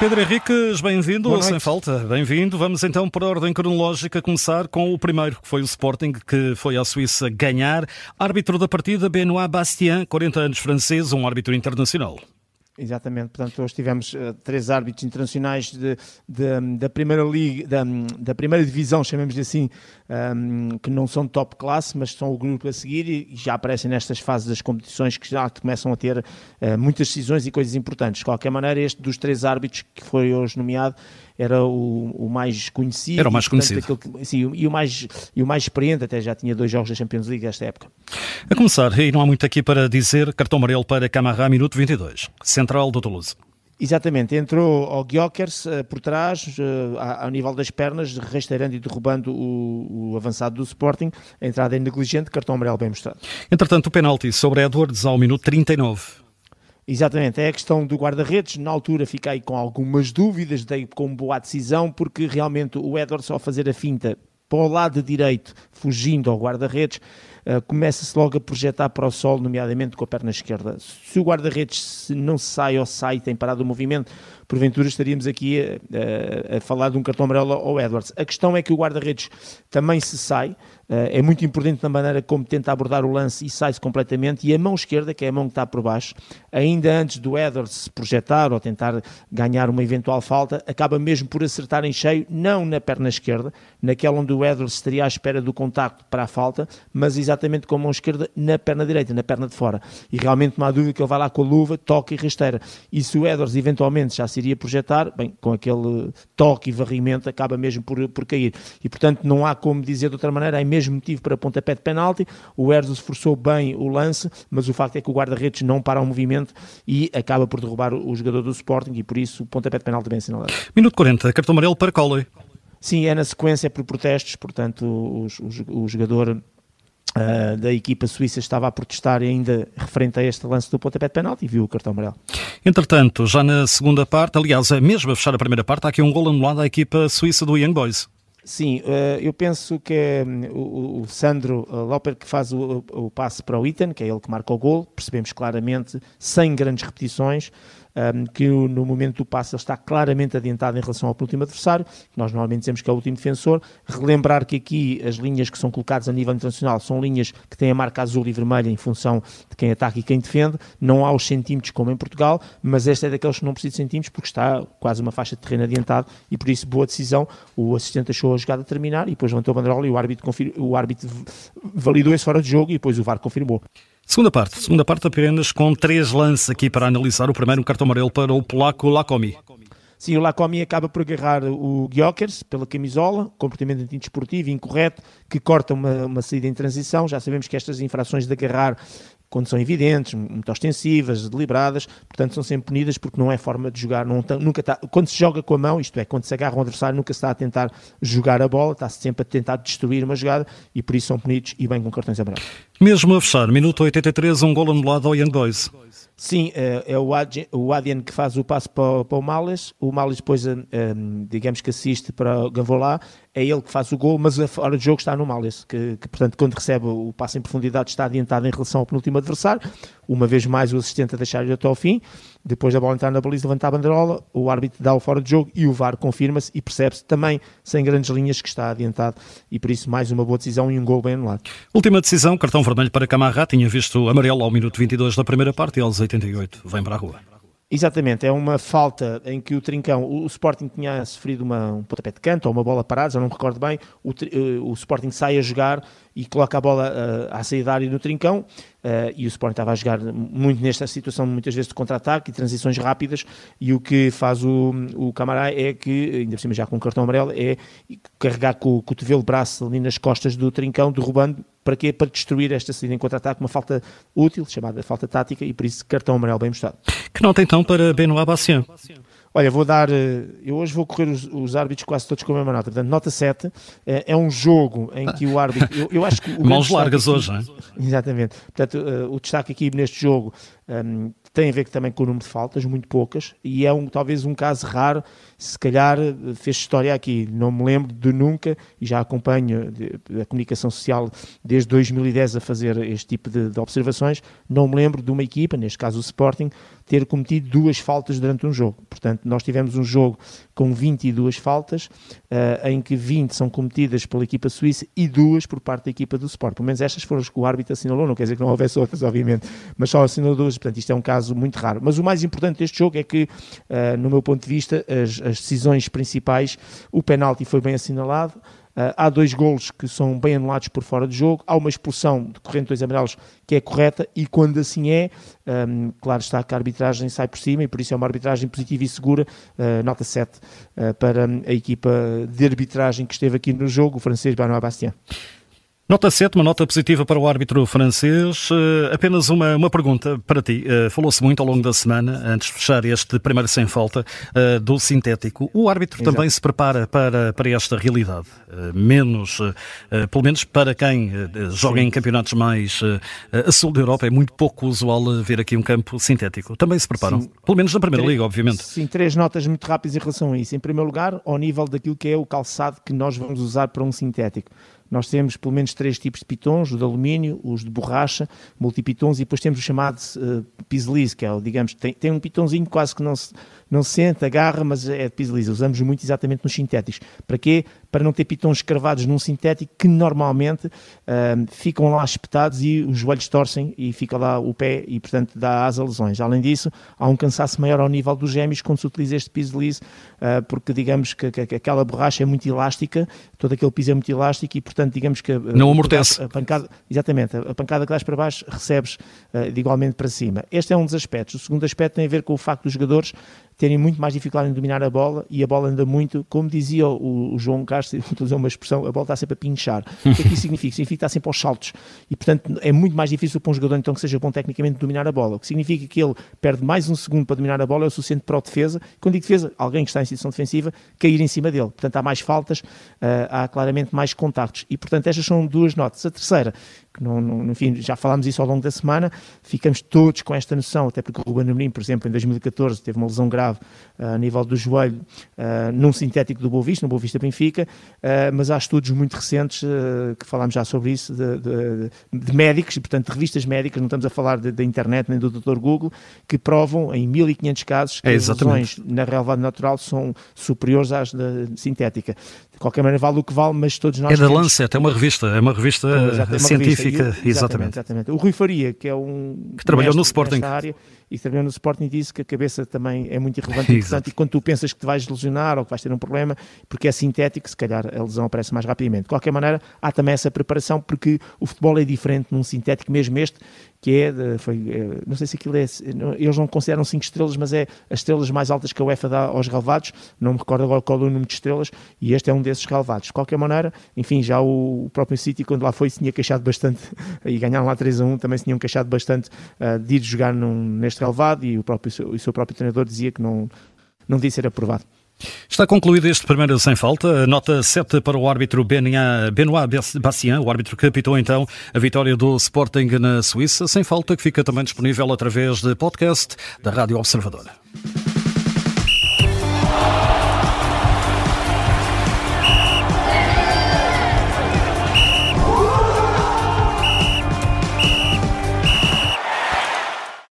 Pedro Henriques, bem-vindo, sem falta, bem-vindo. Vamos então, por ordem cronológica, começar com o primeiro, que foi o Sporting, que foi à Suíça ganhar. Árbitro da partida, Benoit Bastien, 40 anos francês, um árbitro internacional. Exatamente, portanto, hoje tivemos uh, três árbitros internacionais de, de, da primeira liga, da, da primeira divisão, chamemos de assim, um, que não são top classe, mas são o grupo a seguir e, já aparecem nestas fases das competições que já começam a ter uh, muitas decisões e coisas importantes. De qualquer maneira, este dos três árbitros que foi hoje nomeado era o, o mais conhecido. Era o mais conhecido. Que, sim, e, o mais, e o mais experiente, até já tinha dois jogos da Champions League esta época. A começar, e não há muito aqui para dizer, cartão amarelo para Camará, minuto 22, central do Toulouse. Exatamente, entrou ao Gyökers uh, por trás, uh, ao nível das pernas, restaurando e derrubando o, o, avançado do Sporting. A entrada é negligente, cartão amarelo bem mostrado. Entretanto, o penalti sobre Edwards ao minuto 39. Exatamente, é a questão do guarda-redes. Na altura fiquei com algumas dúvidas, dei como boa decisão, porque realmente o Edwards, ao fazer a finta para o lado direito, fugindo ao guarda-redes, uh, começa-se logo a projetar para o solo, nomeadamente com a perna esquerda. Se o guarda-redes não sai ou sai, tem parado o movimento, porventura estaríamos aqui a, a, a, falar de um cartão amarelo ao Edwards. A questão é que o guarda-redes também se sai, eh, é muito importante na maneira como tenta abordar o lance e sai-se completamente. E a mão esquerda, que é a mão que está por baixo, ainda antes do Edwards se projetar ou tentar ganhar uma eventual falta, acaba mesmo por acertar em cheio, não na perna esquerda, naquela onde o Edwards estaria à espera do contacto para a falta, mas exatamente com a mão esquerda na perna direita, na perna de fora. E realmente não há dúvida que ele vai lá com a luva, toca e rasteira. E se o Edwards eventualmente já se iria projetar, bem, com aquele toque e varrimento, acaba mesmo por, por cair. E portanto não há como dizer de outra maneira, é mesmo motivo para pontapé de penalti. O Erzo esforçou bem o lance, mas o facto é que o guarda-redes não para o movimento e acaba por derrubar o jogador do Sporting e por isso o pontapé de penalti bem assinalado. Minuto 40, cartão amarelo para Colley. Sim, é na sequência por protestos, portanto o, o, o jogador Uh, da equipa suíça estava a protestar ainda referente a este lance do pontapé de penalti e viu o cartão amarelo. Entretanto, já na segunda parte, aliás, mesmo a fechar a primeira parte, há aqui um gol anulado à equipa suíça do Young Boys. Sim, eh, eu penso que é o, Sandro eh, Loper que faz o, o passe para o Ethan, que é ele que marca o gol, percebemos claramente, sem grandes repetições, um, que no momento do passe ele está claramente adiantado em relação ao último adversário, que nós normalmente dizemos que é o último defensor. Relembrar que aqui as linhas que são colocadas a nível internacional são linhas que têm a marca azul e vermelha em função de quem ataca e quem defende. Não há os centímetros como em Portugal, mas esta é daqueles que não precisa de centímetros porque está quase uma faixa de terreno adiantado e por isso boa decisão. O assistente achou a jogada terminar e depois levantou a banderola e o árbitro, confir... o árbitro validou esse fora de jogo e depois o VAR confirmou. Segunda parte, segunda parte apenas com três lances aqui para analisar. O primeiro, um cartão amarelo para o polaco Lacomi. Sim, o Lacomi acaba por agarrar o Gyökers pela camisola, comportamento antidesportivo incorreto, que corta uma, uma saída em transição. Já sabemos que estas infrações de agarrar quando são evidentes, muito ostensivas, deliberadas, portanto são sempre punidas porque não é forma de jogar, não, nunca está, quando se joga com a mão, isto é, quando se agarra um adversário, nunca se está a tentar jogar a bola, está-se sempre a tentar destruir uma jogada e por isso são punidos e bem com cartões amarelos. Mesmo a fechar, minuto 83, um gol anulado ao Young Boys. Sim, é, é o, Adien, o Adien que faz o passo para, para o Males, o Males depois, eh, eh, digamos que assiste para o Gavolá, é ele que faz o gol, mas a hora de jogo está no Males, que, que, portanto quando recebe o passo em profundidade está adiantado em relação ao penúltimo adversário, uma vez mais o assistente a deixar-lhe até ao fim, depois da bola entrar na baliza, levantar a banderola, o árbitro dá o fora de jogo e o VAR confirma-se e percebe-se também, sem grandes linhas, que está adiantado e por isso mais uma boa decisão e um gol bem anulado. Última decisão, cartão vermelho para Camarra, tinha visto amarelo ao minuto 22 da primeira parte e aos 88 vem para a rua. Exatamente, é uma falta em que o Trincão, o Sporting tinha sofrido uma, um pontapé de canto ou uma bola parada, já não me recordo bem, o, eh, o Sporting sai a jogar e coloca a bola uh, à saída da área no Trincão uh, e o Sporting estava a jogar muito nesta situação, muitas vezes de contra-ataque e transições rápidas e o que faz o, o Camará é que, ainda por cima já com o cartão amarelo, é carregar com o cotovelo braço ali nas costas do Trincão, derrubando para quê? Para destruir esta saída em contra-ataque, uma falta útil, chamada falta tática, e por isso cartão amarelo bem mostrado. Que nota então para Benoit Bastien? Olha, vou dar. Eh, eu hoje vou correr os, os árbitros quase todos com a mesma nota. Portanto, nota 7 é, é um jogo em que o árbitro. Eu, eu acho que. Mãos largas aqui, hoje, não é? Exatamente. Portanto, uh, o destaque aqui neste jogo um, ehm, tem a ver também com o número de faltas, muito poucas, e é um, talvez um caso raro, se calhar fez história aqui, não me lembro de nunca, e já acompanho a comunicação social desde 2010 a fazer este tipo de, de observações, não me lembro de uma equipa, neste caso o Sporting, ter cometido duas faltas durante um jogo. Portanto, nós tivemos um jogo com 22 faltas, uh, em que 20 são cometidas pela equipa suíça e duas por parte da equipa do Sport. Pelo menos estas foram as que o árbitro assinalou, não quer dizer que não houvesse outras, obviamente, mas só assinalou duas, portanto isto é um caso muito raro. Mas o mais importante deste jogo é que, uh, no meu ponto de vista, as, as decisões principais, o penalti foi bem assinalado, Uh, há dois golos que são bem anulados por fora de jogo, há uma expulsão decorrente de dois amarelos que é correta e quando assim é, um, claro está que a arbitragem sai por cima e por isso é uma arbitragem positiva e segura, uh, nota 7 uh, ah, para a equipa de arbitragem que esteve aqui no jogo, o francês Benoît Bastien. Nota 7, uma nota positiva para o árbitro francês. Uh, apenas uma, uma pergunta para ti. Uh, Falou-se muito ao longo da semana, antes de fechar este primeiro sem falta, uh, do sintético. O árbitro Exato. também se prepara para, para esta realidade? menos, pelo menos para quem joga Sim. em campeonatos mais a sul da Europa, é muito pouco usual ver aqui um campo sintético. Também se preparam? Sim. Pelo menos na Primeira Liga, obviamente. Sim, três notas muito rápidas em relação a isso. Em primeiro lugar, ao nível daquilo que é o calçado que nós vamos usar para um sintético. Nós temos pelo menos três tipos de pitons, os de alumínio, os de borracha, multipitons e depois temos o chamado uh, pisliz, que é, digamos, tem, tem um pitonzinho quase que não se, não se sente, agarra, mas é de pisliz. Usamos muito exatamente nos sintéticos. Para quê? Para não ter pitons escravados num sintético que normalmente uh, ficam lá espetados e os joelhos torcem e fica lá o pé e, portanto, dá asa lesões. Além disso, há um cansaço maior ao nível dos gêmeos quando se utiliza este pisliz, uh, porque digamos que, que, que, aquela borracha é muito elástica, todo aquele piso é muito elástico e, portanto, digamos que... Uh, não amortece. A pancada, exatamente, a, pancada que dás para baixo recebes de igualmente para cima. Este é um dos aspectos. O segundo aspecto tem a ver com o facto dos jogadores terem muito mais dificuldade em dominar a bola e a bola anda muito, como dizia o, o João Castro, utilizou uma expressão, a bola está sempre a pinchar. O que é que isso significa? Significa que está sempre aos saltos e, portanto, é muito mais difícil para um jogador então que seja bom tecnicamente dominar a bola, o que significa que ele perde mais um segundo para dominar a bola, é o suficiente para o defesa, quando digo defesa, alguém que está em situação defensiva, cair em cima dele. Portanto, há mais faltas, uh, há claramente mais contactos e, portanto, estas são duas notas. A terceira, que não, não, enfim, já falámos isso ao longo da semana, ficamos todos com esta noção, até porque o Ruben Amorim, por exemplo, em 2014 teve uma lesão grave uh, a nível do joelho uh, num sintético do Boa Vista, no Boa Vista Benfica, uh, mas há estudos muito recentes que falámos já sobre isso, de, de, de, médicos, e portanto de revistas médicas, não estamos a falar da internet nem do Dr. Google, que provam em 1500 casos que é, as lesões na relevada natural são superiores às da sintética. De qualquer maneira vale o que vale, mas todos nós... É da Lancet, é uma revista, é uma revista é científica exatamente, exatamente. exatamente. O Rui Faria, que é um. Que trabalhou no Sporting. Área, e que trabalhou no Sporting disse que a cabeça também é muito irrelevante e e quando tu pensas que te vais lesionar ou que vais ter um problema, porque é sintético, se calhar a lesão aparece mais rapidamente. De qualquer maneira, há também essa preparação, porque o futebol é diferente num sintético, mesmo este, que é, foi, é, não sei se aquilo é, eles não consideram 5 estrelas, mas é as estrelas mais altas que a UEFA dá aos relevados, não me recordo agora qual é o número de estrelas, e este é um desses relevados. De qualquer maneira, enfim, já o, próprio City, quando lá foi, se tinha queixado bastante, e ganharam lá 3 a 1, também se tinham queixado bastante uh, de ir jogar num, neste relevado, e o, próprio, o seu próprio treinador dizia que não, não devia ser aprovado. Está concluído este primeiro sem falta. Nota 7 para o árbitro Benoit Bastien, o árbitro que apitou então a vitória do Sporting na Suíça. Sem falta que fica também disponível através de podcast da Rádio Observadora.